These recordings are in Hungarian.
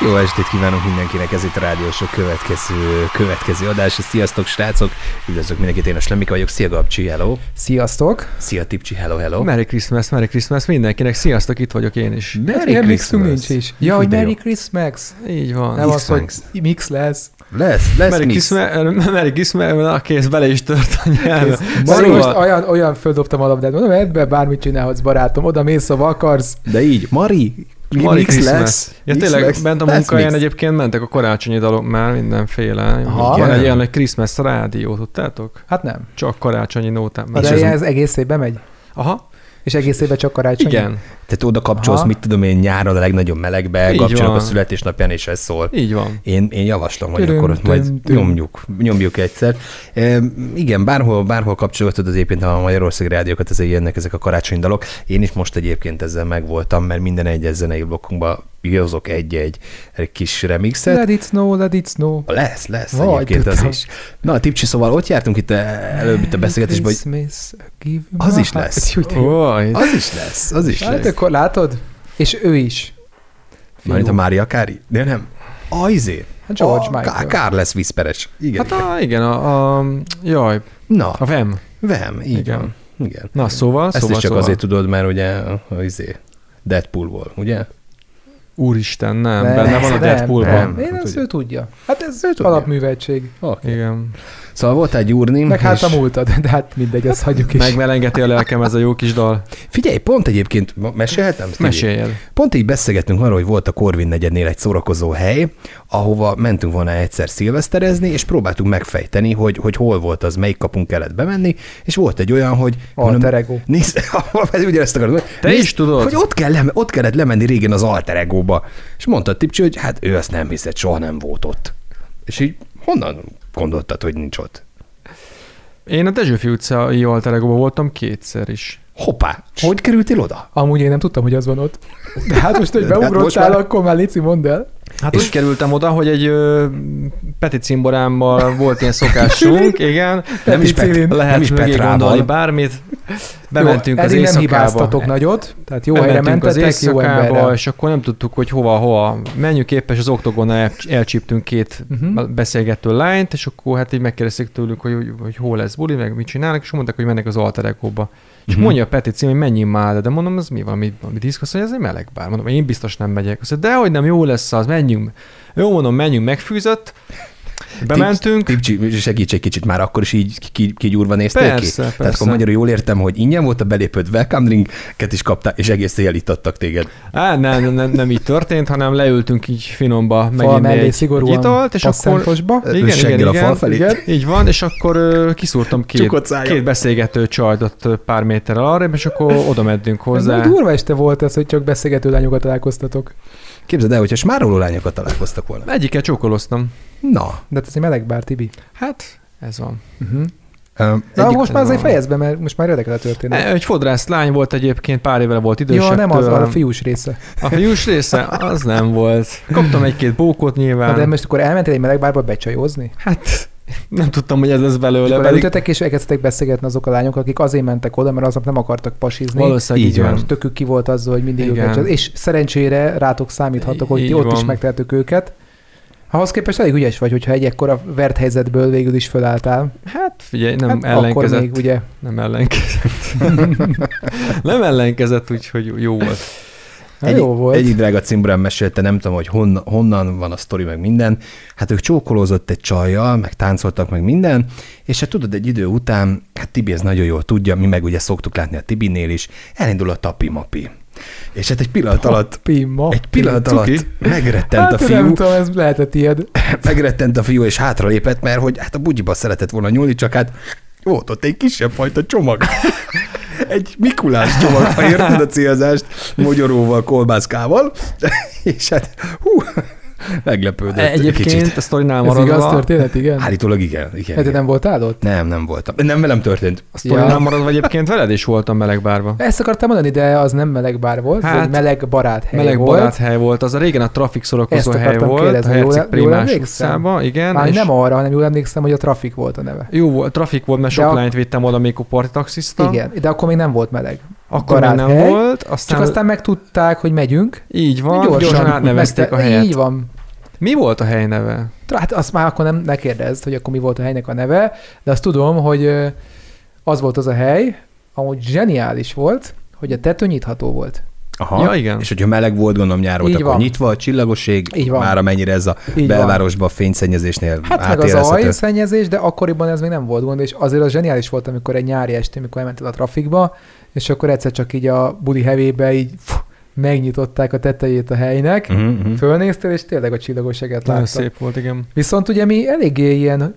Jó estét kívánok mindenkinek, ez itt a Rádiósok következő, következő adás. Sziasztok, srácok! Üdvözlök mindenkit, én a Slemika vagyok. Szia, Gabcsi, hello! Sziasztok! Szia, Tipcsi, hello, hello! Merry Christmas, Merry Christmas mindenkinek, sziasztok, itt vagyok én is. Merry Ilyen mixünk Christmas. nincs is. Ja, hogy. Merry Christmas! Így van. Nem az, hogy Mix lesz. Lesz, lesz Merry mix. Christmas, Merry Christmas, a kész bele is tört a nyelve. Mari, most Szóval, olyan, olyan földobtam a labdát, mondom, ebbe bármit csinálhatsz, barátom, oda mész, ha akarsz. De így, Mari, Merry mix lesz. Ja, mix tényleg, lesz, bent a munkahelyen egyébként mentek a karácsonyi dalok már mindenféle. Aha. Van egy ilyen, hogy Christmas rádió, tudtátok? Hát nem. Csak karácsonyi nótán. De ez, egész évben megy? Aha, És egész évben csak karácsony? igen, Tehát oda kapcsolsz, Aha. mit tudom én, nyáron a legnagyobb melegbe, Így kapcsolok a van. születésnapján, és ez szól. így van. Én, én javaslom, hogy akkor ott majd tüm, nyomjuk, nyomjuk egyszer. E, igen, bárhol, bárhol kapcsolgatod az egyébként a Magyarország rádiókat, ezért jönnek ezek a karácsonyi dalok. Én is most egyébként ezzel megvoltam, mert minden egyes zenei blokkunkban hozok egy-egy kis remixet. Let it snow, let it snow. Lesz, lesz Vaj, egyébként az tudtam. is. Na, Tipcsi, szóval ott jártunk itt eh, előbb itt a beszélgetésben, hogy Az is lesz. Oj, az is lesz, az is Hát lesz. Akkor látod? És ő is. Mármint a Mária Kári? De nem. A izé. Hát George a Michael. Ká- Kár lesz Whisperes. Igen. hát a, igen, a, a, jaj, Na, a VEM. Vem, így Igen. van. Igen. Na, szóval, Ezt szóval, is csak szóval. azért tudod, mert ugye a, a izé, Deadpoolból, ugye? Úristen, nem, Nem, benne van a Deadpoolban. nem. Én Hát ezt ugye. ő tudja. Hát ez Ő tudja. alapműveltség. Okay. Igen. Szóval volt egy úrni. Meg hát a és múltad, de hát mindegy, azt hagyjuk is. Megmelengeti a lelkem ez a jó kis dal. Figyelj, pont egyébként, mesélhetem? Meséljed. Pont így beszélgettünk arról, hogy volt a Korvin negyednél egy szórakozó hely, ahova mentünk volna egyszer szilveszterezni, és próbáltuk megfejteni, hogy, hogy hol volt az, melyik kapunk kellett bemenni, és volt egy olyan, hogy... Alter ego. Nézd, ugyanezt akarod. mondani. Te Nézd, is tudod? Hogy ott, kell ott kellett lemenni régen az Alter Ego-ba. És mondta a tipcsi, hogy hát ő azt nem hiszed, soha nem volt ott. És így honnan gondoltad, hogy nincs ott? Én a Dezsőfi utcai alteregóban voltam kétszer is. Hoppá, hogy kerültél oda? Amúgy én nem tudtam, hogy az van ott. De hát most, hogy hát most beugrottál, már- akkor már Lici, mondd el. Hát úgy kerültem oda, hogy egy ö, Peti cimborámmal volt ilyen szokásunk, igen. Nem is, Peti Pet. Lehet nem is mögé Petrával. gondolni bármit. Bementünk jó, az eddig nem éjszakába. hibáztatok nagyot, tehát jó helyre Bementünk az mentetek, jó éjszakába, emberrel. és akkor nem tudtuk, hogy hova, hova menjünk éppen, és az oktogonnal el, elcsíptünk két uh-huh. beszélgető lányt, és akkor hát így megkérdezték tőlük, hogy, hogy, hogy hol lesz buli, meg mit csinálnak, és mondták, hogy mennek az alterekóba. És Mhm. mondja a Peti cím, hogy menjünk már, de mondom, ez mi van, mi, mi diszk, azt mondja, ez egy meleg bár. Mondom, én biztos nem megyek. Azt mondja, de hogy nem, jó lesz az, menjünk. Jó, mondom, menjünk, megfűzött. Bementünk. Tipcsi, segíts egy kicsit, már akkor is így ki- kigyúrva néztél ki? Persze, Tehát persze. akkor magyarul jól értem, hogy ingyen volt a belépőd, welcome drinket is kaptál, és egész éjjel itt adtak téged. Á, nem, nem, nem, nem így történt, hanem leültünk így finomba, mellé egy szigorúan italt, és akkor. Igen, Seggel igen, a igen. fal felé. Igen. Így van, és akkor kiszúrtam két, két beszélgető ö, pár méterrel arra, és akkor oda mentünk Ez hozzá. nagy durva este volt ez, hogy csak beszélgető lányokat találkoztatok. Képzeld el, hogyha smároló lányokat találkoztak volna. Egyikkel csókoloztam. Na, De ez egy meleg bár, Tibi. Hát, ez van. Uh-huh. um, Na, egyik, most már azért van. fejezd be, mert most már érdekel a történet. Egy fodrász lány volt egyébként, pár évvel volt idősebb. Jó, nem az, tőlem. a fiús része. A fiús része? Az nem volt. Kaptam egy-két bókot Na, nyilván. de most akkor elmentél egy melegbárba becsajozni? Hát, nem tudtam, hogy ez lesz És belőle. akkor Pedig elütöttek és elkezdtek beszélgetni azok a lányok, akik azért mentek oda, mert aznap nem akartak pasizni. valószínűleg Így van. És tökük ki volt azzal, hogy mindig Igen. őket. És szerencsére rátok számíthatok, hogy Így ti ott is van. megtehetők őket. Ahhoz képest elég ügyes vagy, hogyha egy ekkora vert helyzetből végül is fölálltál. Hát figyelj, nem hát akkor ellenkezett. még ugye Nem ellenkezett. nem ellenkezett, úgyhogy jó volt. Hát egy, jó volt. Egyik drága cimborán mesélte, nem tudom, hogy honnan, honnan van a sztori, meg minden. Hát ők csókolózott egy csajjal, meg táncoltak, meg minden, és hát tudod, egy idő után, hát Tibi ez nagyon jól tudja, mi meg ugye szoktuk látni a Tibinél is, elindul a tapi-mapi. És hát egy pillanat alatt Pima. egy pillanat Cuki. alatt megrettent hát a nem fiú, tudom, ez lehetett ilyed. megrettent a fiú, és hátralépett, mert hogy hát a bugyiba szeretett volna nyúlni, csak hát volt ott egy kisebb fajta csomag. egy Mikulás csomag, ha érted a célzást, mogyoróval, kolbászkával, és hát hú, meglepődött egy Egyébként kicsit. a sztorinál Ez igaz maradva, történet, igen? Állítólag igen, igen. Hát igen. nem voltál ott? Nem, nem voltam. Nem velem történt. a sztorinál Ja. maradva egyébként veled is voltam melegbárba. Ezt akartam mondani, de az nem meleg bár volt, hát, ez egy meleg barát hely Meleg volt. barát hely volt, az a régen a trafik szórakozó hely volt, kérdezni, a Herceg Primás utcában, igen. Már és nem arra, hanem jól emlékszem, hogy a trafik volt a neve. Jó volt, trafik volt, mert sok a- lányt vittem oda, amikor partitaxiszta. Igen, de akkor még nem volt meleg. Akkor még nem baráthely, volt, Csak aztán, aztán megtudták, hogy megyünk. így van, gyorsan, gyorsan átnevezték a helyet. Így van. Mi volt a hely neve? Hát azt már akkor nem ne kérdezd, hogy akkor mi volt a helynek a neve, de azt tudom, hogy az volt az a hely, amúgy zseniális volt, hogy a tető nyitható volt. Aha. Ja, igen. És hogyha meleg volt, gondolom nyár volt, Így akkor van. nyitva, a csillagoség, Így van. már amennyire ez a Így belvárosban a fényszennyezésnél Hát meg az ajszennyezés, de akkoriban ez még nem volt gond, és azért az zseniális volt, amikor egy nyári este, amikor elmentél a trafikba, és akkor egyszer csak így a budi hevébe így fú, megnyitották a tetejét a helynek, mhm. fölnéztél, és tényleg a csillagosságet Nagyon láttad. szép volt, igen. Viszont ugye mi eléggé ilyen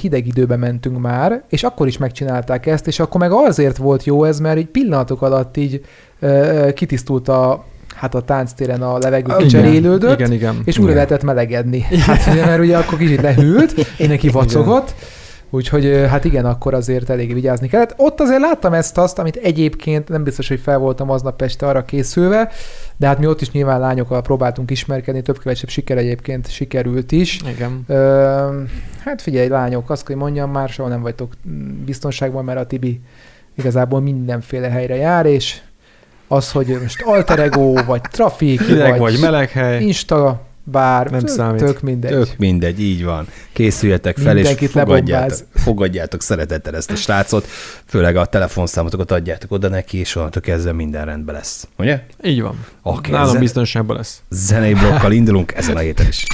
hideg időben mentünk már, és akkor is megcsinálták ezt, és akkor meg azért volt jó ez, mert így pillanatok alatt így ö, kitisztult a, hát a tánctéren a levegő Igen. kicserélődött, Igen, igen. és újra Igen. lehetett melegedni. Hát ugye, mert ugye akkor kicsit lehűlt, én neki vacogott, úgyhogy hát igen, akkor azért elég vigyázni kellett. Ott azért láttam ezt-azt, amit egyébként nem biztos, hogy fel voltam aznap este arra készülve, de hát mi ott is nyilván lányokkal próbáltunk ismerkedni, több kevesebb siker egyébként sikerült is. Igen. Ö, hát figyelj, lányok, azt, hogy mondjam, már soha nem vagytok biztonságban, mert a Tibi igazából mindenféle helyre jár, és az, hogy most alter ego, vagy trafik, Hideg vagy, vagy meleg hely. Insta, bár, Nem tök, számít. tök mindegy. Tök mindegy, így van. Készüljetek fel, Mindenkit és fogadjátok, fogadjátok szeretettel ezt a srácot, főleg a telefonszámotokat adjátok oda neki, és onnantól kezdve minden rendben lesz. Ugye? Így van. Oké, Nálam zen- biztonságban lesz. zenei blokkal indulunk ezen a héten is.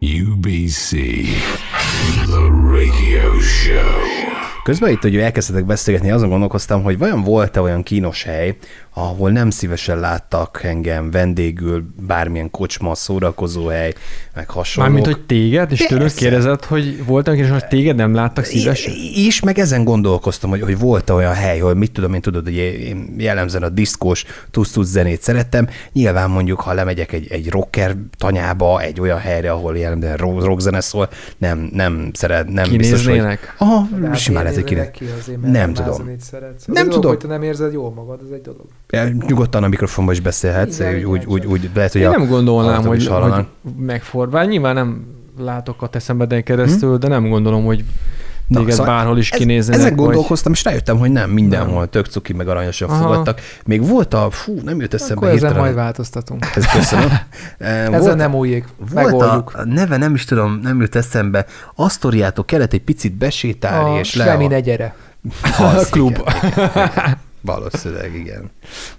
UBC, the radio show. Közben itt, hogy elkezdtek beszélgetni, azon gondolkoztam, hogy vajon volt-e olyan kínos hely, ahol nem szívesen láttak engem vendégül, bármilyen kocsma, szórakozó hely, meg hasonlók. Mármint, hogy téged, és Persze. kérdezett, hogy voltam és hogy téged nem láttak szívesen? Is, meg ezen gondolkoztam, hogy, hogy volt olyan hely, hogy mit tudom én, tudod, hogy én jellemzően a diszkós tusz zenét szerettem. Nyilván mondjuk, ha lemegyek egy, egy rocker tanyába, egy olyan helyre, ahol jellemzően rock, rockzene szól, nem, nem szeret, nem biztos, hogy... Kinéznének? Aha, simán lehet, hogy kinek. ki azért, Nem tudom. szeretsz. Nem tudom. hogy te nem érzed jól magad, ez egy dolog. Nyugodtan a mikrofonba is beszélhetsz, Igen, úgy, igen, úgy, úgy, úgy, lehet, hogy Én a nem gondolnám, hogy, hogy megfordul. Nyilván nem látok a te szemeden keresztül, de nem gondolom, hogy Na, téged szóval bárhol is kinéznének. Ezen vagy- gondolkoztam, és rájöttem, hogy nem mindenhol Nem. tök cuki, meg aranyosan Aha. fogadtak. Még volt a, fú, nem jut eszembe Akkor ezen hirtelen. majd változtatunk. Ez köszönöm. Eh, Ezen volt, nem újjék. volt Megoldjuk. a, a neve, nem is tudom, nem jut eszembe. Asztoriától kellett egy picit besétálni, A és le Semmi a, ne gyere. az, a klub. Igen. Valószínűleg, igen.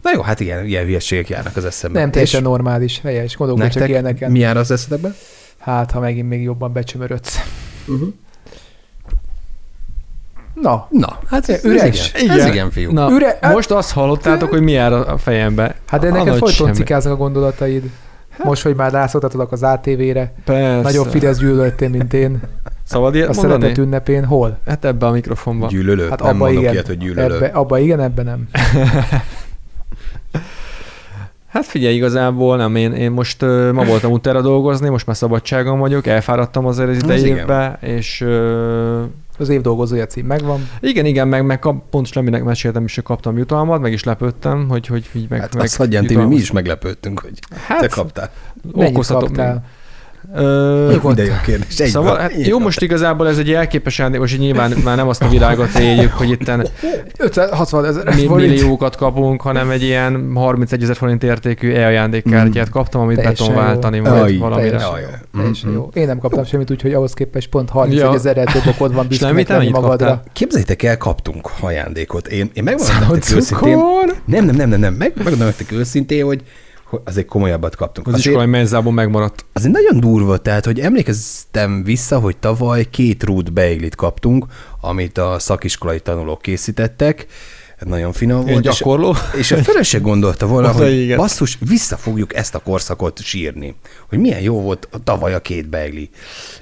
Na jó, hát igen, ilyen hülyeségek járnak az eszembe. Nem teljesen És normális, helyes. Gondolkodj csak ilyeneken. mi jár az eszedbe? Hát, ha megint még jobban becsömörödsz. Uh-huh. Na, Na, hát ez, Üres. Ez igen, ez igen fiú. Na, Üre- most azt hallottátok, hogy mi jár a fejembe. hát de neked folyton cikáznak a gondolataid. Most, hogy már rászoktatodok az ATV-re, Persze. nagyobb Fidesz gyűlöltél, mint én. Szabad ilyet A mondani? szeretet ünnepén hol? Hát ebbe a mikrofonba. Gyűlölő? Hát nem abba igen. ilyet, hogy gyűlölő. Ebbe, abba igen, ebben nem. Hát figyelj, igazából nem, én, én most uh, ma voltam utára dolgozni, most már szabadságon vagyok, elfáradtam azért az évbe, és uh, Az év dolgozója cím megvan. igen, igen, meg, meg kap, pont Sleminek meséltem is, hogy kaptam jutalmat, meg is lepődtem, hogy, hogy így meg, Hát meg azt hagyján, mi is meglepődtünk, hogy hát, te kaptál. Mennyit okozhatok kaptál? Ö. De jó kérdés. Egy Szóval, van, hát így jó, van. most igazából ez egy elképes most nyilván már nem azt a világot éljük, hogy itt 560 ezer milliókat kapunk, hanem egy ilyen 31 ezer forint értékű e-ajándékkártyát kaptam, amit Teljesen jó. váltani Aj, majd valamire. Teljesen jaj. Teljesen Mhm. jó. Én nem kaptam semmit, úgyhogy ahhoz képest pont 31 Ja. ezerrel több okod van mennyit magadra. kaptál? Képzeljétek el, kaptunk ajándékot. Én, én megmondom nektek őszintén. Nem, nem, nem, nem, nem. Meg, megmondom nektek őszintén, hogy azért komolyabbat kaptunk. Az Azért, iskolai menzából megmaradt. azért nagyon durva, tehát, hogy emlékeztem vissza, hogy tavaly két rút beiglit kaptunk, amit a szakiskolai tanulók készítettek. Nagyon finom volt. és- gyakorló. És a feleség gondolta volna, hogy igen. basszus, vissza fogjuk ezt a korszakot sírni. Hogy milyen jó volt a tavaly a két beigli.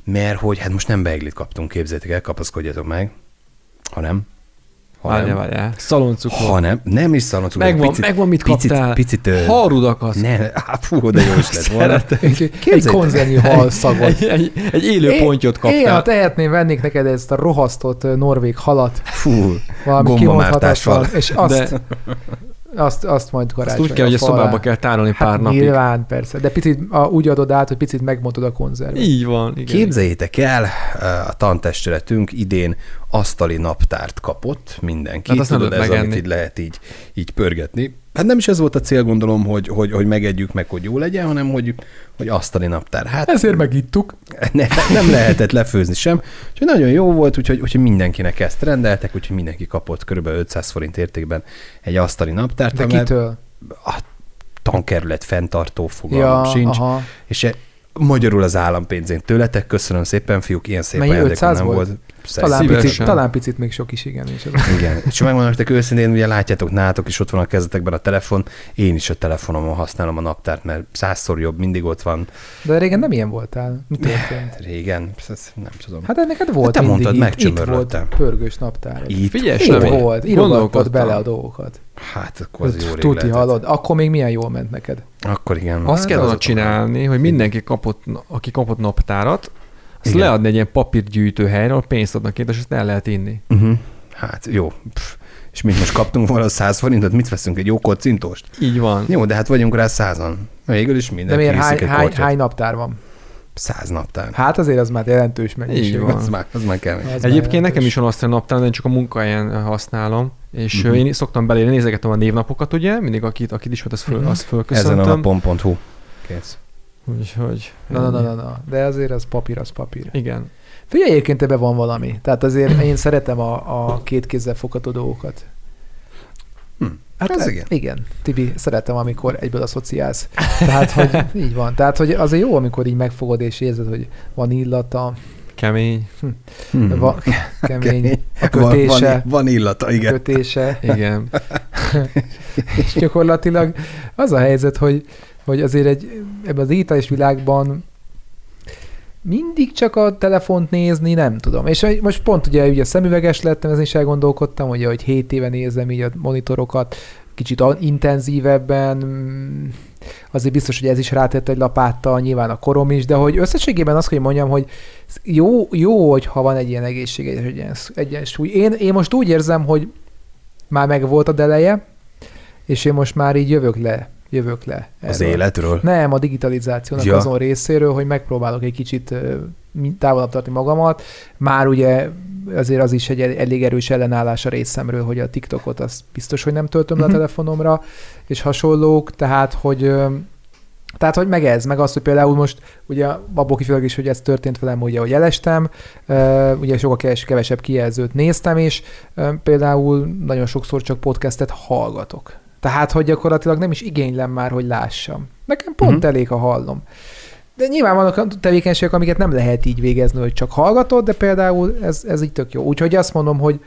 Mert hogy hát most nem beiglit kaptunk, képzeljétek el, kapaszkodjatok meg. Ha nem. Ha Várjál, nem. várjál. Szaloncukor. Ha nem, nem is szaloncukrot. Megvan, picit, megvan, mit picit, kaptál. Picit, ö, Harudakat. ne, á, fú, de jó is lett volna. Egy, egy konzervnyi hal szagot. Egy, egy, egy élő Én- pontyot Én, ha kaptál. tehetném, vennék neked ezt a rohasztott norvég halat, Fú, valami gombamártással. és azt De Azt, azt majd Azt karácsony úgy kell, hogy a szobába kell tárolni Hát pár napig. nyilván, persze. De picit a, úgy adod át, hogy picit megmondod a konzervet. Így van, igen. Képzeljétek el, a tantestületünk idén asztali naptárt kapott mindenki. Hát azt Tudod, ez, lehet amit megenni. így lehet így, így pörgetni. Hát nem is ez volt a cél, gondolom, hogy, hogy, hogy megegyük meg, hogy jó legyen, hanem hogy, hogy asztali naptár. Hát Ezért megittuk. ne, nem lehetett lefőzni sem. Úgyhogy nagyon jó volt, úgyhogy, úgyhogy mindenkinek ezt rendeltek, úgyhogy mindenki kapott kb. 500 forint értékben egy asztali naptárt. De kitől? A tankerület fenntartó fogalmam Ja, sincs. aha. És e- magyarul az állampénzén tőletek. Köszönöm szépen, fiúk, ilyen szép Mennyi, ajándékom 500 nem volt? volt. Talán Szívesen. picit, talán picit még sok is, igen. És az... Igen. És megmondom nektek őszintén, ugye látjátok, nálatok is ott van a kezetekben a telefon, én is a telefonomon használom a naptárt, mert százszor jobb, mindig ott van. De régen nem ilyen voltál. Mi történt? Régen, nem tudom. Hát ennek hát volt te mindig mondtad, itt, itt volt pörgős naptár. Itt, Figyelj, Itt volt, írogattad bele a dolgokat. Hát akkor az jó rég Tuti, hallod? Akkor még milyen jól ment neked. Akkor igen. Azt Hát kellene azok- csinálni, hogy mindenki kapott, aki kapott naptárat, azt Igen. leadni egy ilyen papírgyűjtő helyre, ahol pénzt adnak érte, és ezt el lehet inni. Uh-huh. Hát jó. Pff. És mit most kaptunk volna 100 forintot, mit veszünk, egy jó kocintost? Így van. Jó, de hát vagyunk rá százan. Végül is De mindenki miért hány, hány, hány naptár van? Száz naptár. Hát azért az már jelentős mennyiség. Így van. Az már, az már kemény. Az már Egyébként nekem jelentős. is van azt a naptár, de én csak a munkahelyen használom, és uh-huh. én szoktam belére nézegetem a névnapokat, ugye, mindig akit, akit ismert, azt, föl, Mhm. azt Ezen fölköszöntöm. a napon.hu. Kész. Úgyhogy... Na, na, na, na, na. De azért az papír, az papír. Igen. Figyelj, egyébként ebben van valami. Tehát azért én szeretem a, a két kézzel fogható dolgokat. Hm. Hát Ez e- igen. igen. Tibi, szeretem, amikor egyből asszociálsz. Tehát, hogy így van. Tehát, hogy azért jó, amikor így megfogod és érzed, hogy van illata, Kemény. Hmm. van kemény, a Van, kötése, van, van illata, igen. kötése. Igen. És gyakorlatilag az a helyzet, hogy, hogy azért egy, ebben a digitális világban mindig csak a telefont nézni, nem tudom. És most pont ugye, ugye szemüveges lettem, ezen is elgondolkodtam, ugye, hogy 7 éve nézem így a monitorokat, kicsit intenzívebben, mm, azért biztos, hogy ez is rátett egy lapáttal, nyilván a korom is, de hogy összességében azt, hogy mondjam, hogy jó, jó hogyha van egy ilyen egészséges egyens- egyensúly. Én, én most úgy érzem, hogy már meg volt a deleje, és én most már így jövök le, jövök le. Az erről. életről. Nem, a digitalizációnak Ja. azon részéről, hogy megpróbálok egy kicsit távolabb tartani magamat. Már ugye azért az is egy el- elég erős ellenállás a részemről, hogy a TikTokot azt biztos, hogy nem töltöm le a Mhm. telefonomra, és hasonlók, tehát hogy tehát, hogy meg ez, meg az, hogy például most, ugye abból kifolyólag is, hogy ez történt velem, ugye, hogy elestem, ugye sokkal keves, kevesebb kijelzőt néztem, és például nagyon sokszor csak podcastet hallgatok. Tehát, hogy gyakorlatilag nem is igénylem már, hogy lássam. Nekem pont uh-huh. elég, ha hallom. De nyilván vannak tevékenységek, amiket nem lehet így végezni, hogy csak hallgatod, de például ez, ez így tök jó. Úgyhogy azt mondom, hogy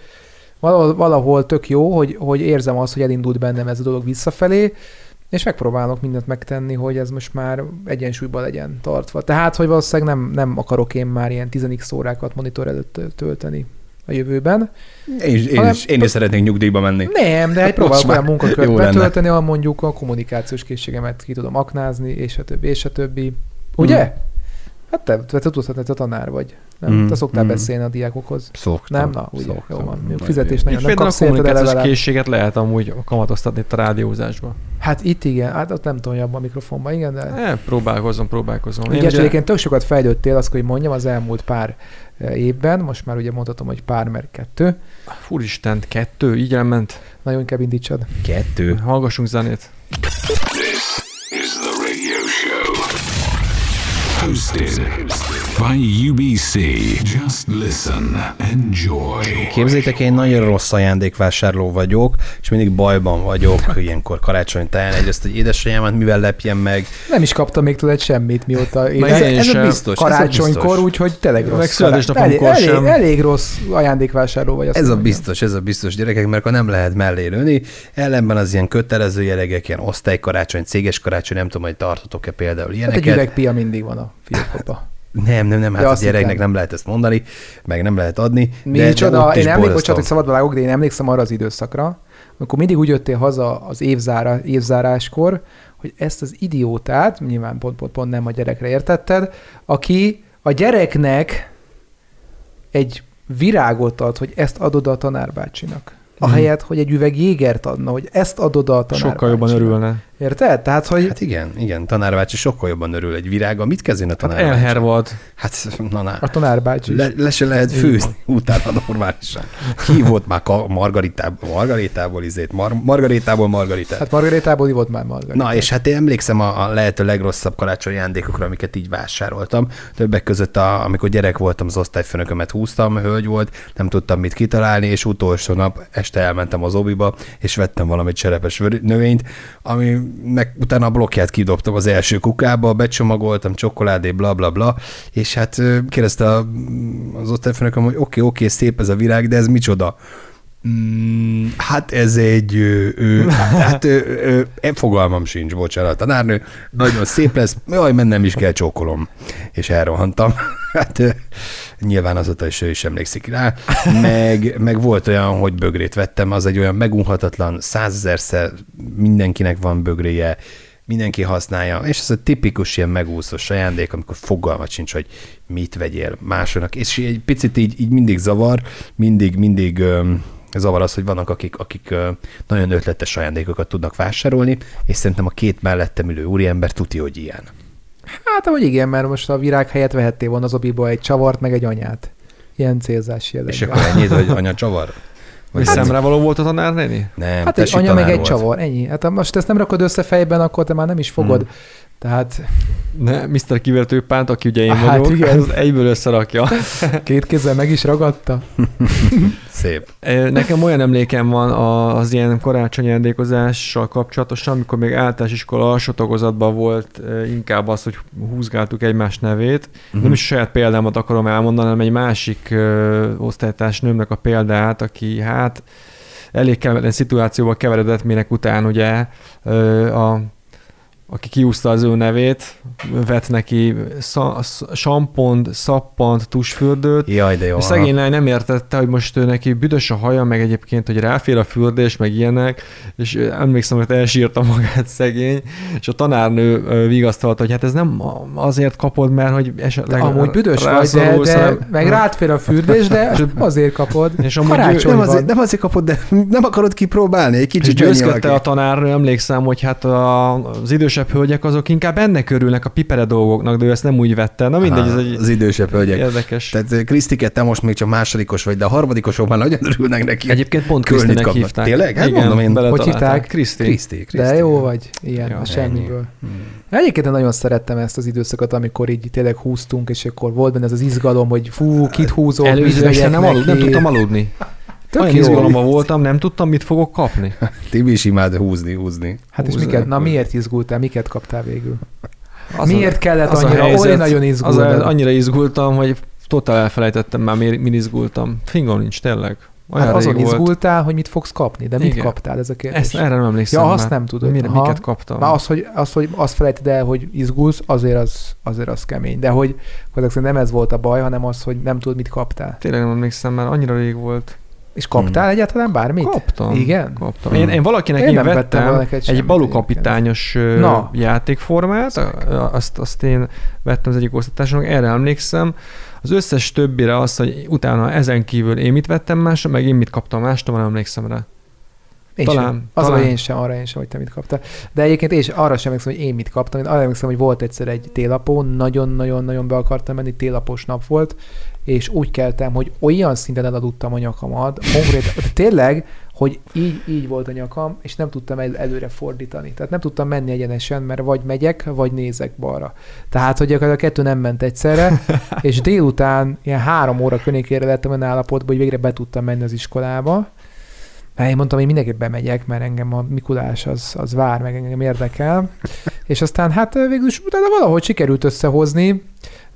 valahol, valahol tök jó, hogy, hogy érzem azt, hogy elindult bennem ez a dolog visszafelé, és megpróbálok mindent megtenni, hogy ez most már egyensúlyban legyen tartva. Tehát, hogy valószínűleg nem, nem akarok én már ilyen 10 órákat monitor előtt tölteni a jövőben. Én, is- én, is, én is szeretnék nyugdíjba menni. Nem, de egy Most próbálok olyan munkakört betölteni, ahol mondjuk a kommunikációs készségemet ki tudom aknázni, és a többi, és a többi. Ugye? Mm. Hát te, te tudhatod, te tanár vagy. Nem? Mm, Te szoktál mm. beszélni a diákokhoz. Szoktam. Nem? Na, ugye, szoktam. jó van. Nagyon fizetés nagyon nem a kapsz de kommunikációs készséget lehet amúgy kamatoztatni itt a rádiózásba. Hát itt igen, hát ott nem tudom, hogy abban a mikrofonban, igen, de... E, próbálkozom, próbálkozom. Én Ugye, ugye, egyébként tök sokat fejlődtél, azt hogy mondjam, az elmúlt pár eh, évben, most már ugye mondhatom, hogy pár, mert kettő. Úristen, kettő, így elment. Nagyon inkább indítsad. Kettő. Hallgassunk zenét. This is the radio show. Hosted by UBC. Just listen. Enjoy. Képzétek, én nagyon rossz ajándékvásárló vagyok, és mindig bajban vagyok, ilyenkor karácsony táján. Egyrészt, hogy édesanyámat mivel lepjem meg. Nem is kaptam még tőled semmit, mióta én Ez, ez biztos. ez a karácsonykor, biztos. úgyhogy tényleg rossz. Meg születésnapomkor elég, sem. elég, elég rossz ajándékvásárló vagy. Ez a biztos, ez a biztos gyerekek, mert akkor nem lehet mellé lőni. Ellenben az ilyen kötelező jellegek, ilyen osztálykarácsony, céges karácsony, nem tudom, hogy tartotok-e például Hát egy ilyeneket. üvegpia mindig van a fiókban. Nem, nem, nem, hát a gyereknek hittem. nem lehet ezt mondani, meg nem lehet adni. Mi de, csoda, de én emlékszem, bocsánat, hogy szabadba vágok, de én emlékszem arra az időszakra, amikor mindig úgy jöttél haza az évzára, évzáráskor, hogy ezt az idiótát, nyilván pont, pont, pont nem a gyerekre értetted, aki a gyereknek egy virágot ad, hogy ezt adod a tanárbácsinak. ahelyett, hogy egy üveg jégert adna, hogy ezt adod a tanár Sokkal jobban örülne. Érted? Tehát, hogy Hát igen, igen, tanárvácsi sokkal jobban örül egy virága. Mit kezdjen a Hát tanárvácsi? elhervad. Hát, na, na. a tanárbácsi Le, le se lehet főzni utána normálisan. Ki volt már ka- margaritából, margaritából izét, mar- margaritából margaritát. Hát Margaritából ivott már Margarit. Na, és hát én emlékszem a, a lehető legrosszabb karácsonyi ajándékokra, amiket így vásároltam. Többek között, a, amikor gyerek voltam, az osztályfőnökömet húztam, hölgy volt, nem tudtam mit kitalálni, és utolsó nap este elmentem az obiba, és vettem valami cserepes növényt, aminek utána a blokkját kidobtam az első kukába, becsomagoltam, csokoládé, bla bla bla, és hát kérdezte az osztályfőnököm, hogy oké, okay, oké, okay, szép ez a virág, de ez micsoda? Mm, hát ez egy, ö, ö, hát ö, ö, ö, fogalmam sincs, bocsánat, tanárnő, nagyon szép lesz, jaj, mennem is kell, csókolom. És elrohantam. Hát ö, nyilván azóta is ő is emlékszik rá. Meg, meg volt olyan, hogy bögrét vettem, az egy olyan megunhatatlan, százezerszer mindenkinek van bögréje, mindenki használja, és ez a tipikus ilyen megúszós ajándék, amikor fogalmat sincs, hogy mit vegyél másoknak, és egy picit így, így mindig zavar, mindig, mindig öm, zavar az, hogy vannak, akik, akik nagyon ötletes ajándékokat tudnak vásárolni, és szerintem a két mellettem ülő úriember tuti, hogy ilyen. Hát, hogy igen, mert most a virág helyett vehettél volna az obiba egy csavart, meg egy anyát. Ilyen célzás jelleggel. És akkor ennyit, hogy anya csavar? Vagy hát, szemre való volt a tanárnéni? Nem, Hát egy anya meg egy volt. csavar, ennyi. Hát ha most ezt nem rakod össze fejben, akkor te már nem is fogod. Hmm. Tehát Ne, Mr. Kivertő Pánt, aki ugye én Hát vagyok, igen. az egyből összerakja. két kézzel meg is ragadta. Szép. Nekem olyan emlékem van a- az ilyen karácsonyi ajándékozással kapcsolatosan, amikor még általános iskola alsó tagozatban volt inkább az, hogy húzgáltuk egymás nevét. Mhm. Uh-huh. Nem is saját példámat akarom elmondani, hanem egy másik ö, osztálytárs nőmnek a példát, aki hát elég kellemetlen szituációba keveredett, minek után ugye a aki kiúzta az ő nevét, vett neki sza- sz- sampont, szappant, tusfürdőt, Jaj, de jó. és aha. szegény lány nem értette, hogy most ő neki büdös a haja, meg egyébként, hogy ráfér a fürdés, meg ilyenek, és emlékszem, hogy elsírta magát szegény, és a tanárnő vigasztalta, hogy hát ez nem azért kapod, mert hogy De esetleg amúgy büdös vagy, de, de hanem- meg rád fér a fürdés, de azért kapod. És amúgy ő- Karácsony nem, azért, nem azért kapod, de nem akarod kipróbálni, egy És kicsit mennyi győzködte a tanárnő, emlékszem, hogy hát a, az idősebb hölgyek azok inkább ennek örülnek a pipere dolgoknak, de ő ezt nem úgy vette. Na mindegy, ez egy Az idősebb hölgyek. érdekes. Tehát eh, Krisztike, te most még csak másodikos vagy, de a harmadikosok már nagyon örülnek neki. Egyébként pont Krisztinek kapnak. hívták. Tényleg? Hát Igen, mondom én. beletalálták. Hogy hívták? Kriszti. Kriszti, Kriszti. De jó vagy, ilyen, Ja, ja, semmiből. Egyébként én nagyon szerettem ezt az időszakot, amikor így tényleg húztunk, és akkor volt benne ez az izgalom, hogy fú, kit húzol, Előző nem, alud, nem tudtam aludni. Tök Olyan jó. izgalomban voltam, nem tudtam, mit fogok kapni. Tibi is imád húzni, húzni. Hát és Húzzák, miket, na hogy- miért izgultál, miket kaptál végül? Az Miért kellett az a annyira, helyzet, olyan nagyon Az izgulnod? a, annyira izgultam, hogy totál elfelejtettem már, mi, min izgultam. Fingom nincs, tényleg. Olyan Hát azon volt. izgultál, hogy mit fogsz kapni, de mit Igen. kaptál ez a kérdés? Ezt, erre nem emlékszem Ja, már. azt nem tudod. Mire, Aha. miket kaptam. Már az, hogy, az, hogy azt felejted el, hogy izgulsz, azért az, azért az kemény. De hogy szerint nem ez volt a baj, hanem az, hogy nem tudod, mit kaptál. Tényleg nem emlékszem, mert annyira rég volt. És kaptál Hmm. egyáltalán bármit? Kaptam. Igen? Kaptam. Én, én valakinek Én én, nem vettem egy balukapitányos Na. játékformát, azt, azt én vettem az egyik osztatásnak, erre emlékszem. Az összes többire az, hogy utána ezen kívül én mit vettem másra, meg én mit kaptam mástól, nem emlékszem rá. Én Talán, sem. Az, talán. hogy én sem, arra én sem, hogy te mit kaptál. De egyébként én is arra sem emlékszem, hogy én mit kaptam. Én arra emlékszem, hogy volt egyszer egy télapó, nagyon-nagyon-nagyon be akartam menni, télapos nap volt, és úgy keltem, hogy olyan szinten eladudtam a nyakamat, konkrét, tényleg, hogy így, így volt a nyakam, és nem tudtam el, előre fordítani. Tehát nem tudtam menni egyenesen, mert vagy megyek, vagy nézek balra. Tehát, hogy a kettő nem ment egyszerre, és délután ilyen három óra környékére lettem olyan állapotban, hogy végre be tudtam menni az iskolába, Hát én mondtam, hogy mindenképp bemegyek, mert engem a Mikulás az, az vár, meg engem érdekel. És aztán hát végül is utána valahogy sikerült összehozni,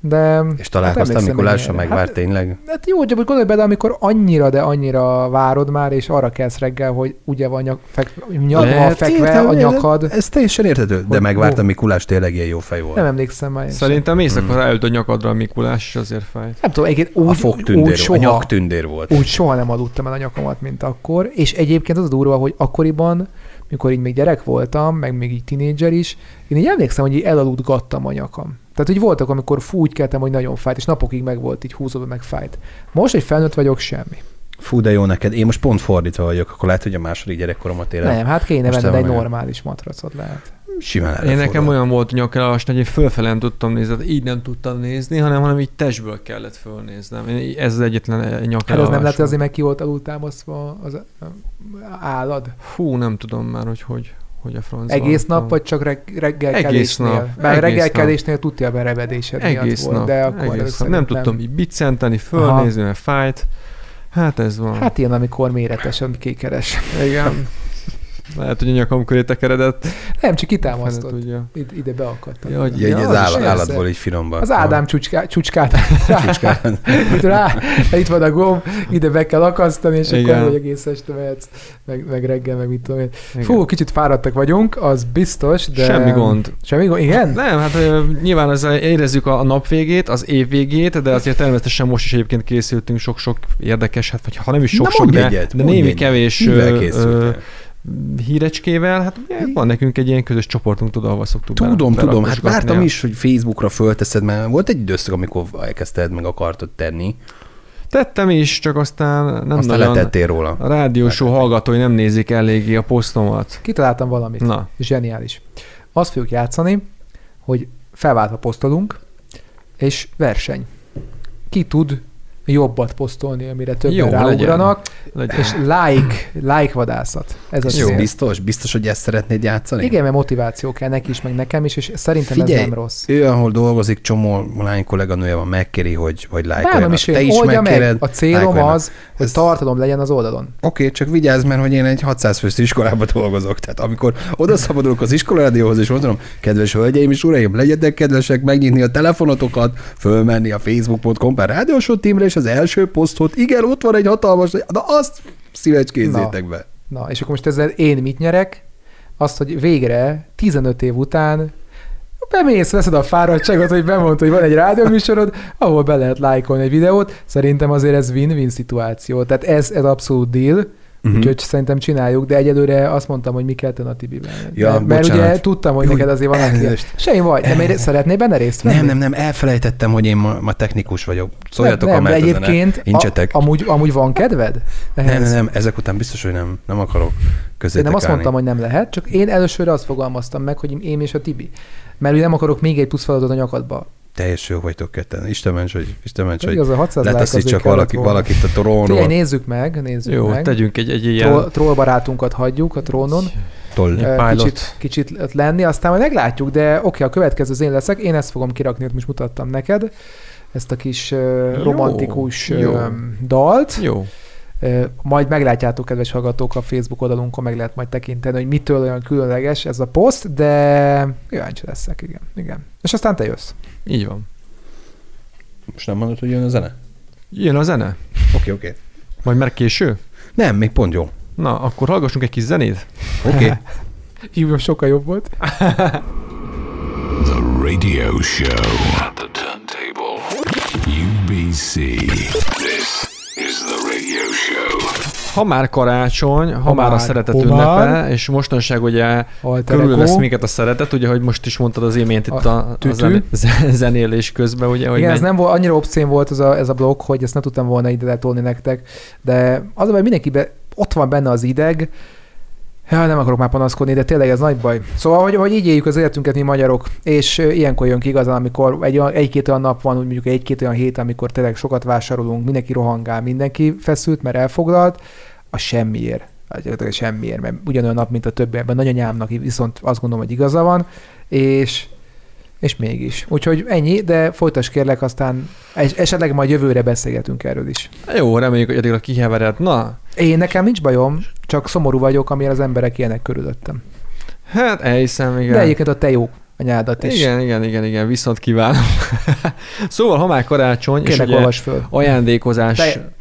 de... És találkoztam emlékszem Mikulással, ennyire. megvárt Hát- tényleg? Hát jó, hogy gondolj bele, amikor annyira, de annyira várod már, és arra kelsz reggel, hogy ugye van nyak, fek, nyakva fekve értem, a nyakad. Ez teljesen érthető, de megvártam ó. Mikulás tényleg ilyen jó fej volt. Nem emlékszem már. Szerintem éjszaka Hmm. a nyakadra a Mikulás, és azért fájt. Nem tudom, egyébként úgy, a fogtündér, úgy a soha, nyaktündér volt. úgy soha nem aludtam el a nyakamat, mint akkor, és egyébként az a durva, hogy akkoriban, mikor így még gyerek voltam, meg még így tinédzser is, én így emlékszem, hogy így elaludgattam a nyakam. Tehát, hogy voltak, amikor fú, úgy keltem, hogy nagyon fájt, és napokig meg volt így húzódva, meg fájt. Most, hogy felnőtt vagyok, semmi. Fú, de jó neked. Én most pont fordítva vagyok, akkor lehet, hogy a második gyerekkoromat élem. Nem, hát kéne venned egy normális matracot lehet. Simán Én nekem előfordul. olyan volt nyakelas, hogy én fölfelé nem tudtam nézni, tehát így nem tudtam nézni, hanem, hanem így testből kellett fölnéznem. Én, ez az egyetlen nyakelas. Hát az nem lehet, hogy azért meg ki volt alultámasztva az állad. Fú, nem tudom már, hogy hogy, hogy a franc Egész nap, vagy csak reg, reggelkelésnél? Egész nap, Bár egész reggelkelésnél tudja a berebedésed Egész miatt volt, nap, de akkor egész nap. Nem tudtam így biccenteni, fölnézni, mert fájt. Hát ez van. Hát ilyen, amikor méretesen kékeres. igen. Lehet, hogy a nyakam köré tekeredett. Nem, csak kitámasztott. tudja. Ide, ide beakadtam. Ja, hogy- Ja, Ja, az az persze. állatból így finomban. Az Ádám csúcská, csúcskát. Csúcskán. itt, rá, itt van a gomb, ide be kell akasztani, és Igen. akkor hogy egész este mehetsz, meg, meg reggel, meg mit tudom én. Igen. Fú, kicsit fáradtak vagyunk, az biztos, de... Semmi gond. Semmi gond, igen? Nem, hát nyilván ezzel érezzük a, nap végét, az év végét, de azért természetesen most is egyébként készültünk sok-sok érdekes, hát vagy ha nem is sok-sok, de, egyet, de némi egyet. kevés Hírecskével, hát ugye van nekünk egy ilyen közös csoportunk, tudod, ahova szoktuk Tudom, bele- tudom, hát vártam is, hogy Facebookra fölteszed, mert volt egy időszak, amikor elkezdted meg akartad tenni, Tettem is, csak aztán nem aztán nagyon... letettél róla. A rádiósó hallgatói nem nézik eléggé a posztomat. Kitaláltam valamit. Na, Zseniális. Azt fogjuk játszani, hogy felváltva posztolunk, és verseny. Ki tud jobbat posztolni, amire többen Jó, ráugranak, legyen. és like, like vadászat. Ez az Jó, cél. biztos? Biztos, hogy ezt szeretnéd játszani? Igen, mert motiváció kell neki is, meg nekem is, és szerintem Figyelj, ez nem rossz. Ő, ahol dolgozik, csomó lány kolléganője van, megkéri, hogy, hogy Bánom lájkoljanak. is Te is oldja meg. megkéred, A célom az, hogy Ez- tartalom legyen az oldalon. Oké, csak vigyázz, mert hogy én egy 600 fős iskolában dolgozok. Tehát amikor odaszabadulok az iskolarádióhoz, és mondom, kedves hölgyeim és uraim, legyetek kedvesek megnyitni a telefonotokat, fölmenni a facebook.com per rádiósó tímre, és az első posztot, igen, ott van egy hatalmas, na azt szívecskézzétek be. Na, és akkor most ezzel én mit nyerek? Azt, hogy végre 15 év után bemész, veszed a fáradtságot, hogy bemondta, hogy van egy rádióműsorod, ahol be lehet lájkolni egy videót. Szerintem azért ez win-win szituáció. Tehát ez, ez abszolút deal. Uh-huh. úgyhogy szerintem csináljuk, de egyelőre azt mondtam, hogy mi kell tenni a Tibiben. Ja, mert, mert ugye tudtam, hogy Jó, neked azért van elnézést. Semmi baj, de miért szeretnél benne részt venni? Nem, nem, nem, elfelejtettem, hogy én ma, ma technikus vagyok. Szóljatok, nem, nem, de egyébként a, amúgy, amúgy van kedved? Nem, Ehhez? nem, nem, ezek után biztos, hogy nem, nem akarok Én közétek nem azt állni. mondtam, hogy nem lehet, csak én először azt fogalmaztam meg, hogy én és a Tibi. Mert ugye nem akarok még egy plusz feladatot a nyakadba. Teljes jó vagytok ketten. Isten ments, hogy, Isten ments, hogy Igaz, a 600 like letaszít azért csak kellett valaki, valakit a Figyelj, trónról. nézzük meg, nézzük Jó, meg. tegyünk egy, egy ilyen... Troll, troll barátunkat hagyjuk a trónon, Toll. Kicsit, kicsit lenni, aztán majd meglátjuk, de oké, a következő az én leszek, én ezt fogom kirakni, ott most mutattam neked, ezt a kis Jó, romantikus jó. ö, dalt. Jó. Majd meglátjátok, kedves hallgatók, a Facebook oldalunkon meg lehet majd tekinteni, hogy mitől olyan különleges ez a poszt, de kíváncsi leszek, igen. igen. És aztán te jössz. Így van. Most nem mondod, hogy jön a zene? Jön a zene? Oké, oké. Majd már késő? Nem, még pont jó. Na, akkor hallgassunk egy kis zenét. Oké. Hívjam, sokkal jobb volt. The radio show at the turntable. UBC. Ha már karácsony, ha, Ha már a már, szeretet ha ünnepe, már. és mostanság ugye Alter körülvesz minket a szeretet, ugye, hogy most is mondtad az imént itt A a, a zenélés közben, ugye, hogy Igen, ez menj- nem volt, annyira obszén volt ez a, ez a blog, hogy ezt ne tudtam volna ide letolni nektek, de az a baj, mindenkiben ott van benne az ideg, Ja, nem akarok már panaszkodni, de tényleg ez nagy baj. Szóval, hogy, hogy így éljük az életünket mi magyarok, és ilyenkor jön ki igazán, amikor egy, egy-két olyan nap van, úgy mondjuk egy-két olyan hét, amikor tényleg sokat vásárolunk, mindenki rohangál, mindenki feszült, mert elfoglalt, a semmiért. Gyakorlatilag semmiért, mert ugyanolyan nap, mint a többi, ebben nagyanyámnak viszont azt gondolom, hogy igaza van, és és mégis. Úgyhogy ennyi, de folytas kérlek, aztán es- esetleg majd jövőre beszélgetünk erről is. Jó, reméljük, hogy addigra kihevered. Na, Én nekem nincs bajom, csak szomorú vagyok, amilyen az emberek ilyenek körülöttem. hát elhiszem, igen. De egyébként a te jó anyádat is. Igen, igen, igen, igen, viszont kívánom. szóval, ha már karácsony, és Kérlek, ugye olvasd föl. ajándékozás, Te,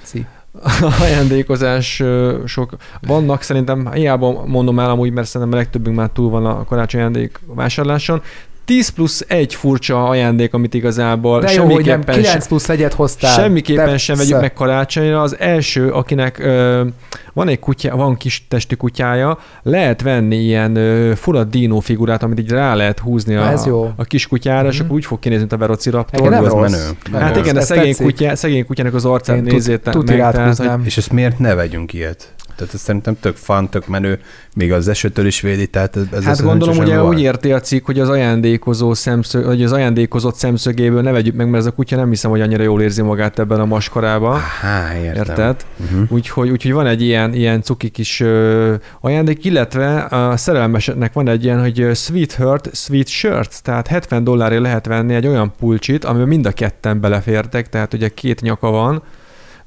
ajándékozás sok vannak, szerintem hiába mondom el amúgy, mert szerintem a legtöbbünk már túl van a karácsony ajándék vásárláson. 10 plusz egy furcsa ajándék, amit igazából De jó, hogy nem semmiképpen 9 plusz 1-et hoztál. Semmiképpen sem vegyük meg karácsonyra. Az első, akinek ö, van egy kutya, van kis testű kutyája, lehet venni ilyen ö, fura dino figurát, amit így rá lehet húzni a, ez jó. a kis kutyára, és Mhm. akkor úgy fog kinézni, mint a Velociraptor. Nem az rossz. menő. Nem Hát igen, de szegény, kutya, szegény kutyának az arcát Én nézzétek tuti meg. tehát, hogy. És ezt miért ne vegyünk ilyet? Tehát ez szerintem tök fun, tök menő, még az esőtől is védi, tehát ez, Hát gondolom, ugye van. úgy érti a cikk, hogy az ajándékozó szemszög, vagy az ajándékozott szemszögéből ne vegyük meg, mert ez a kutya nem hiszem, hogy annyira jól érzi magát ebben a maskarában. Há, értem. Érted? Uh-huh. Úgyhogy, úgyhogy van egy ilyen, ilyen cuki kis ö, ajándék, illetve a szerelmeseknek van egy ilyen, hogy ö, Sweetheart, Sweet Shirt, tehát 70 dollárért lehet venni egy olyan pulcsit, amiben mind a ketten belefértek, tehát ugye két nyaka van,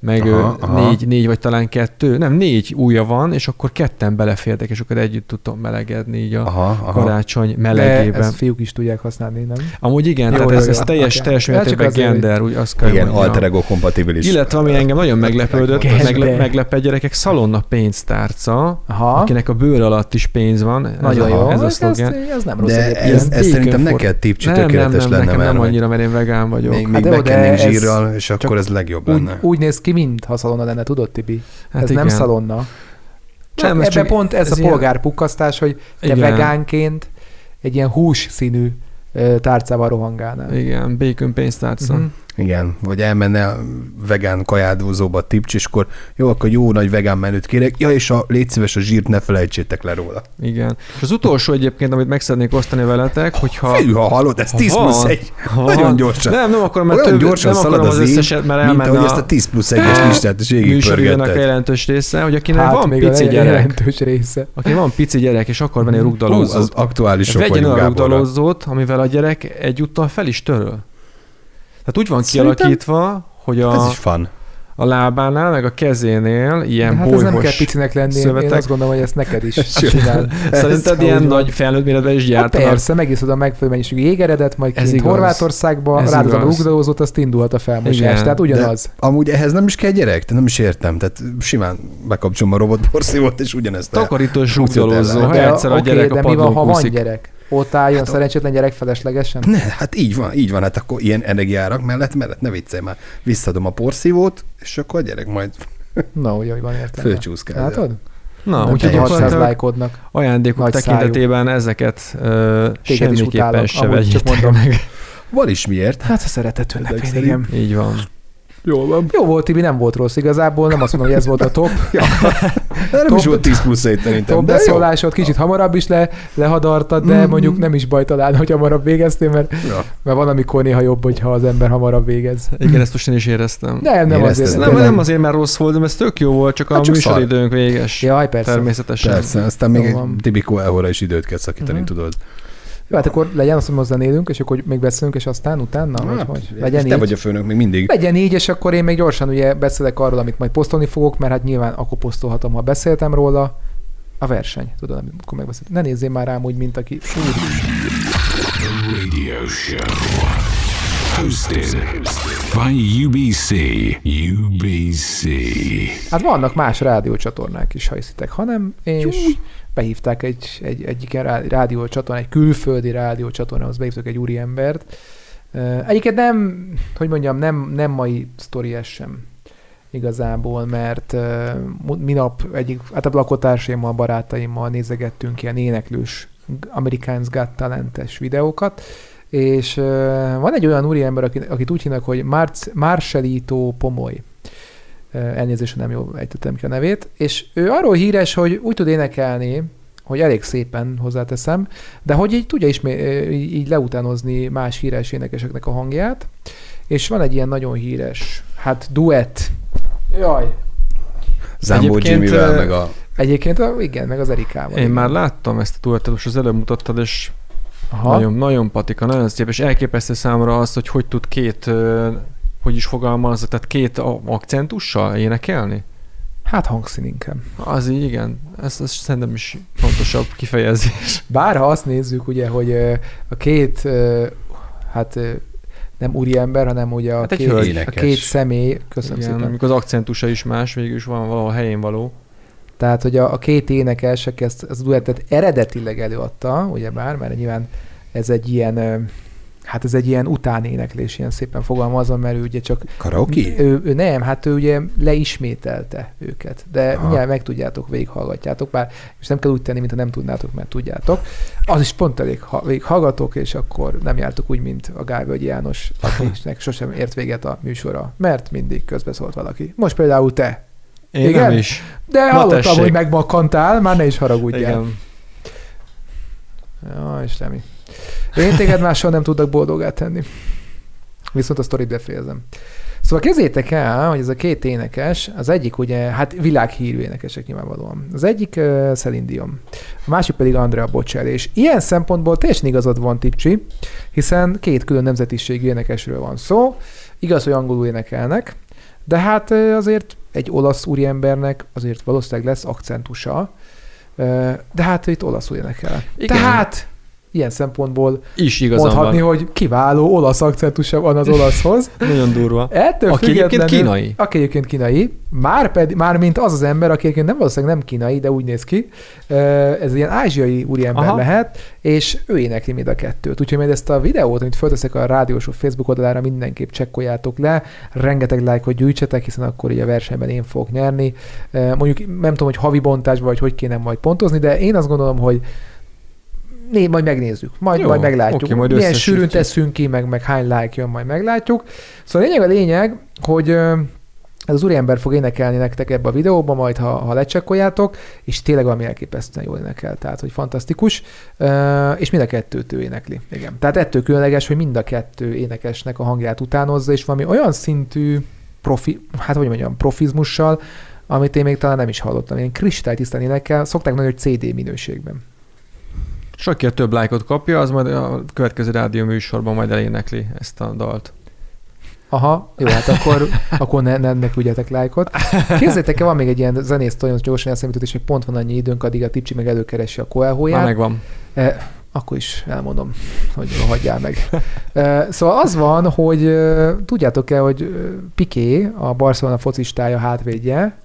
meg Aha, aha, aha. négy, négy vagy talán kettő, nem, négy ujja van, és akkor ketten belefértek, és akkor együtt tudtam melegedni így a Aha, aha. karácsony De melegében. ezt fiúk is tudják használni, nem? Amúgy igen, Jó, tehát jó, ez, jó, ez teljes, oké. teljes csak mértékben gender, úgy azt kell Igen, alter ego kompatibilis. Illetve ami engem nagyon meglepődött, megle, meglepett gyerekek, szalonna pénztárca, Aha. akinek a bőr alatt is pénz van. Nagyon jó. Ez Ez, ez nem rossz De ez, ez szerintem neked tipcsi nem, nem, tökéletes nem, lenne nekem már. nem hogy annyira, mert én vegán vagyok. Még, Hát még de de ez zsírral, és akkor ez legjobb lenne. úgy néz ki, mintha szalonna lenne, tudod, Tibi? hát ez igen. nem szalonna. Csak Nem, ebben csak- pont ez, ez a polgárpukkasztás, hogy te Igen. vegánként egy ilyen hús színű tárcával rohangálnál. Igen, bacon pénztárca. Mhm. Igen, vagy elmenne a vegán kajádózóba tipcs, és akkor jó, akkor jó nagy vegán menüt kérek. Ja, és a, légy szíves, a zsírt ne felejtsétek le róla. Igen. És az utolsó egyébként, amit meg szeretnék osztani veletek, hogyha... Fű, ha hallod, ez ha 10 van- plusz 1. ha Nagyon gyorsan. Nem, nem akarom, mert Olyan több, gyorsan nem szalad akarom az az összeset, mert mint elmenne ahogy a ezt a 10 plusz 1-es listát is a jelentős része, hogy akinek Hát van még pici gyerek, jelentős része. aki van pici gyerek, és akar venni Hú, az rugdalózót, aktuálisok vegyen olyan rugdalózót, amivel a gyerek egyúttal fel is töröl. Tehát úgy van Szerintem kialakítva, hogy Ez a, is fun. a lábánál, meg a kezénél ilyen De hát ez nem kell bolyhos picinek lenni, én, én szövetek. azt gondolom, hogy ezt neked is csinál. Szerinted Ez ilyen van. nagy felnőtt méretben is Hát gyártanak? persze, megiszod a megfelelő mennyiségű jégeredet, majd Ez kint igaz. Horvátországba, Ez ráadod a igaz. rugdalózót, azt indulhat a felmosás. Igen. Tehát ugyanaz. Amúgy ehhez nem is kell gyerek, te nem is értem. Tehát simán bekapcsolom a robotporszívót, és ugyanezt Takarítós rugdalózó, ha egyszer a gyerek a de mi van, ha van gyerek? Ott álljon Hát a- szerencsétlen gyerek feleslegesen? Ne, hát így van, így van, hát akkor ilyen energiárak mellett, mellett ne viccelj már. Visszadom a porszívót, és akkor a gyerek majd Na, úgy, hogy van értelme. fölcsúszkál. Látod? Na, úgyhogy csak 600 gyakorlatilag lájkodnak. ajándékok Nagy tekintetében ezeket ö, is semmiképpen se vegyétek mondom. meg. Van is miért. Hát a szeretet ünnepén, igen. Így van. Jól van. Jó volt, Tibi, nem volt rossz igazából, nem azt mondom, hogy ez volt a top, Nem Top- is volt 10 plusz 1 szerintem. top de jó. beszólásod, kicsit hamarabb is le, lehadartad, de Mhm. mondjuk nem is baj talán, hogy hamarabb végeztél, mert, Ja. mert van, amikor néha jobb, hogyha az ember hamarabb végez. Igen, ezt most én is éreztem. Nem, nem Érezted? azért. Nem, tényleg. nem azért, mert rossz volt, de ez tök jó volt, csak a Hát csak szar. műsoridőnk véges. Jaj, persze. Természetesen. Persze, aztán még egy. Tibikó Ehora is időt kell szakítani, Mhm. tudod. Jó, hát akkor legyen azt, hogy hozzá élünk, és akkor még beszélünk, és aztán utána, vagy Hát, hogy? Legyen te így. vagy a főnök még mindig. Legyen így, és akkor én még gyorsan ugye beszélek arról, amit majd posztolni fogok, mert hát nyilván akkor posztolhatom, ha beszéltem róla. A verseny, tudod, amit akkor megbeszélt. Ne nézzél már rám úgy, mint aki... Radio show. Hosted by UBC. UBC. Hát vannak más rádiócsatornák is, ha hiszitek, hanem, és behívták egy, egy, egyik ilyen rá- rádiócsatorna, egy külföldi rádiócsatornához behívtak egy úriembert. Egyiket nem, hogy mondjam, nem, nem mai sztori ez sem igazából, mert minap egyik, hát a lakótársaimmal, barátaimmal nézegettünk ilyen éneklős Americans Got Talentes videókat, és van egy olyan úriember, akit, akit úgy hívnak, hogy Marc, Marcelito Pomoy. Elnézést, nem jól ejtettem ki a nevét, és ő arról híres, hogy úgy tud énekelni, hogy elég szépen hozzáteszem, de hogy így tudja ismé- ö, így, leutánozni más híres énekeseknek a hangját, és van egy ilyen nagyon híres, hát duett. Jaj. Zambó ö, meg a... Egyébként, a- igen, meg az Erikával. Én igen. már láttam ezt a duettet, most az előbb mutattad, és Aha. nagyon, nagyon patika, nagyon szép, és elképesztő számomra az, hogy hogy tud két, hogy is fogalmazza, tehát két akcentussal énekelni. Hát hangszín inkább. Az így, igen, ez, ez szerintem is pontosabb kifejezés. Bár ha azt nézzük, ugye, hogy a két, hát nem úriember, hanem ugye a, Hát két, a két személy, köszönöm igen, szépen, amikor az akcentusa is más, végül is van valahol helyén való. Tehát, hogy a, a két énekes, aki ezt, ezt a duettet eredetileg előadta, ugye bár, mert nyilván ez egy ilyen hát ez egy ilyen utánéneklés, ilyen szépen fogalmazom, mert ő ugye csak... Karaoke? Ő, ő nem, hát ő ugye leismételte őket, de Aha. mindjárt megtudjátok, végighallgatjátok, bár és nem kell úgy tenni, mintha nem tudnátok, mert tudjátok. Az is pont elég, ha végighallgatok, és akkor nem jártok úgy, mint a Gálvölgy János, akinek sosem ért véget a műsora, mert mindig közbeszólt valaki. Most például te. Én Igen? nem is. De Na hallottam, tessék. hogy megmakkantál, már ne is haragudjál. Igen. Ja, Isteni. Én téged máshol nem tudok boldogát tenni. Viszont a sztorit befejezem. Szóval kezdjétek el, hogy ez a két énekes, az egyik ugye, hát világhírű énekesek nyilvánvalóan. Az egyik uh, Celine Dion, a másik pedig Andrea Bocelli. És ilyen szempontból teljesen igazad van, Tipcsi, hiszen két külön nemzetiségű énekesről van szó. Igaz, hogy angolul énekelnek, de hát ö, azért egy olasz úriembernek azért valószínűleg lesz akcentusa, Ö, de hát itt olaszul énekel. Igen. Tehát ilyen szempontból Is mondhatni, van. hogy kiváló olasz akcentusa van az olaszhoz. Nagyon durva. Ettől Aki egyébként kínai. Aki egyébként kínai, már, pedig, már mint az az ember, aki egyébként nem valószínűleg nem kínai, de úgy néz ki, ez ilyen ázsiai úriember Aha. lehet, és ő énekli mind a kettőt. Úgyhogy majd ezt a videót, amit fölteszek a rádiósó Facebook oldalára, mindenképp csekkoljátok le, rengeteg lájkot gyűjtsetek, hiszen akkor így a versenyben én fogok nyerni. Mondjuk nem tudom, hogy havi bontásban, vagy hogy kéne majd pontozni, de én azt gondolom, hogy Né, majd megnézzük, majd, Jó, majd meglátjuk. oké, majd Milyen sűrűn teszünk ki, meg, meg hány like jön, majd meglátjuk. Szóval a lényeg a lényeg, hogy ez az úriember fog énekelni nektek ebbe a videóba, majd ha, ha lecsekkoljátok, és tényleg valami elképesztően jól énekel, tehát hogy fantasztikus, és mind a kettőt ő énekli. Igen. Tehát ettől különleges, hogy mind a kettő énekesnek a hangját utánozza, és valami olyan szintű profi, hát hogy mondjam, profizmussal, amit én még talán nem is hallottam. Ilyen kristálytisztán énekel, szokták nagyon, hogy CD minőségben. És aki a több lájkot kapja, az majd a következő rádió műsorban majd elénekli ezt a dalt. Aha, jó, hát akkor, akkor ne, ne, ne küldjetek lájkot. Képzeljétek el, van még egy ilyen zenész nagyon gyorsan eszemjutott, és még pont van annyi időnk, addig a Tipcsi meg előkeresi a Már Coelho-ját. megvan. Eh, akkor is elmondom, hogy hagyjál meg. Eh, szóval az van, hogy eh, tudjátok-e, hogy eh, Piqué, a Barcelona focistája hátvédje,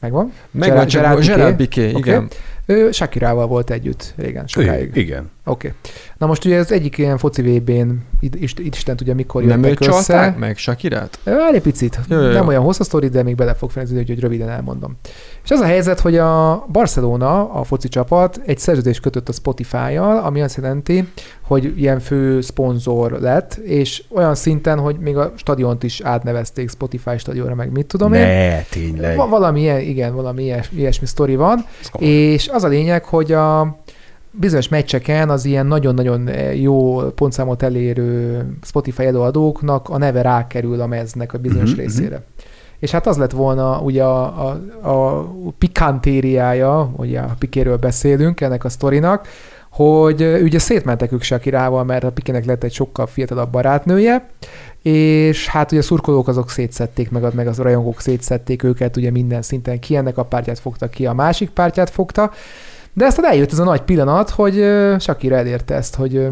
megvan? Megvan Gerard- Gerard Piqué. Piqué, Oké. igen. Ő Shakirával volt együtt régen, sokáig. Igen. Oké. Okay. Na most ugye az egyik ilyen foci VB-n, Isten, Isten tudja mikor Nem jöttek őt össze. meg, Sakirát? Várj egy picit. Jó, jó, jó. Nem olyan hosszú sztori, de még bele fog fejezni, úgyhogy röviden elmondom. És az a helyzet, hogy a Barcelona, a foci csapat egy szerződést kötött a Spotify-jal, ami azt jelenti, hogy ilyen fő szponzor lett, és olyan szinten, hogy még a stadiont is átnevezték Spotify stadionra, meg mit tudom én. Ne, tényleg. Va- valami ilyen, igen, valami ilyes, ilyesmi sztori van. Ez komoly. És az a lényeg, hogy a bizonyos meccseken az ilyen nagyon-nagyon jó pontszámot elérő Spotify előadóknak a neve rákerül a meznek a bizonyos uh-huh, részére. És hát az lett volna ugye a, a, a pikantériája, ugye a Pikéről beszélünk ennek a sztorinak, hogy ö, ugye szétmentek ők Sakirával, mert a Pikének lett egy sokkal fiatalabb barátnője, és hát ugye a szurkolók azok szétszették, meg, meg az rajongók szétszették őket, ugye minden szinten ki ennek a pártját fogta, ki a másik pártját fogta, de aztán eljött ez a nagy pillanat, hogy ö, Shakira elérte ezt, hogy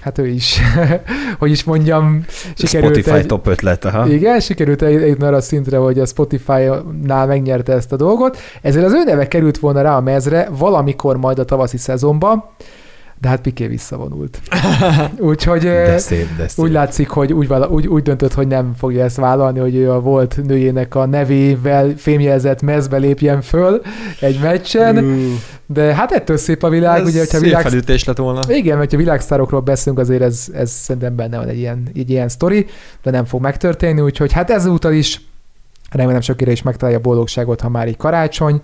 hát ő is, hogy is mondjam, sikerült Spotify egy, top ötlet, aha. igen, sikerült eljutni arra a szintre, hogy a Spotify-nál megnyerte ezt a dolgot. Ezért az ő neve került volna rá a mezre valamikor majd a tavaszi szezonban, de hát Piqué visszavonult. Úgyhogy De szép, de szép. úgy látszik, hogy úgy, vala, úgy, úgy döntött, hogy nem fogja ezt vállalni, hogy ő a volt nőjének a nevével fémjelzett mezbe lépjen föl egy meccsen, de hát ettől szép a világ, Ez ugye, hogyha világ... felütés lett volna. Igen, mert ha világsztárokról beszélünk, azért ez, ez szerintem benne van egy ilyen, egy ilyen sztori, de nem fog megtörténni, úgyhogy hát ezúttal is remélem sokére is megtalálja a boldogságot, ha már így karácsony.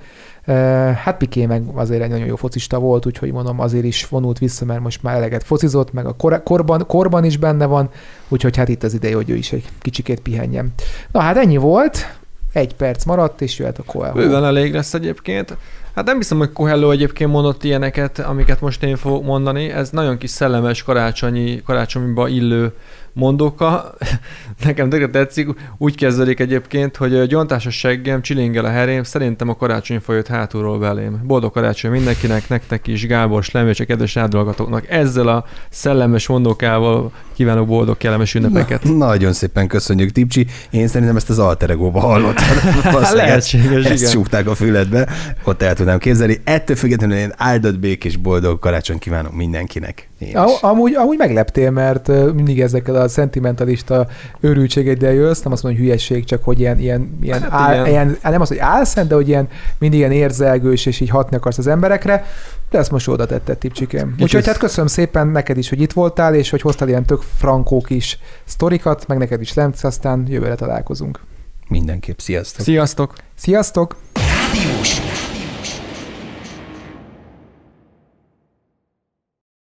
Hát Piké meg azért egy nagyon jó focista volt, úgyhogy mondom, azért is vonult vissza, mert most már eleget focizott, meg a kor- korban, korban is benne van, úgyhogy hát itt az ideje, hogy ő is egy kicsikét pihenjen. Na hát ennyi volt, egy perc maradt, és jöhet a Coelho. Bőven elég lesz egyébként. Hát nem hiszem, hogy Coelho egyébként mondott ilyeneket, amiket most én fogok mondani. Ez nagyon kis szellemes karácsonyi, karácsonyba illő mondóka. Nekem tökre tetszik. Úgy kezdődik egyébként, hogy ö, gyontásos seggem, csilingel a herém, szerintem a karácsony folyott hátulról belém. Boldog karácsony mindenkinek, nektek is, Gábor, Slem és a kedves rádióhallgatóknak. Ezzel a szellemes mondókával kívánok boldog, kellemes ünnepeket. Na, nagyon szépen köszönjük, Tipcsi. Én szerintem ezt az alter ego-ba hallottad. Valószínűleg Lehetséges, Ezt igen. csúgták a füledbe, ott el tudnám képzelni. Ettől függetlenül én áldott békés boldog karácsony kívánok mindenkinek. Én A, is. amúgy, amúgy megleptél, mert mindig ezekkel a szentimentalista őrültségeddel jössz, nem azt mondom, hogy hülyeség, csak hogy ilyen, ilyen, ilyen, Hát áll, igen. ilyen nem az, hogy álszent, de hogy ilyen mindig ilyen érzelgős, és így hatni akarsz az emberekre, de ezt most oda tetted, tipcsikém. Úgyhogy hát köszönöm szépen neked is, hogy itt voltál, és hogy hoztál ilyen tök frankó kis sztorikat, meg neked is Lemc, aztán jövőre találkozunk. Mindenképp. Sziasztok. Sziasztok! Sziasztok! Rádiós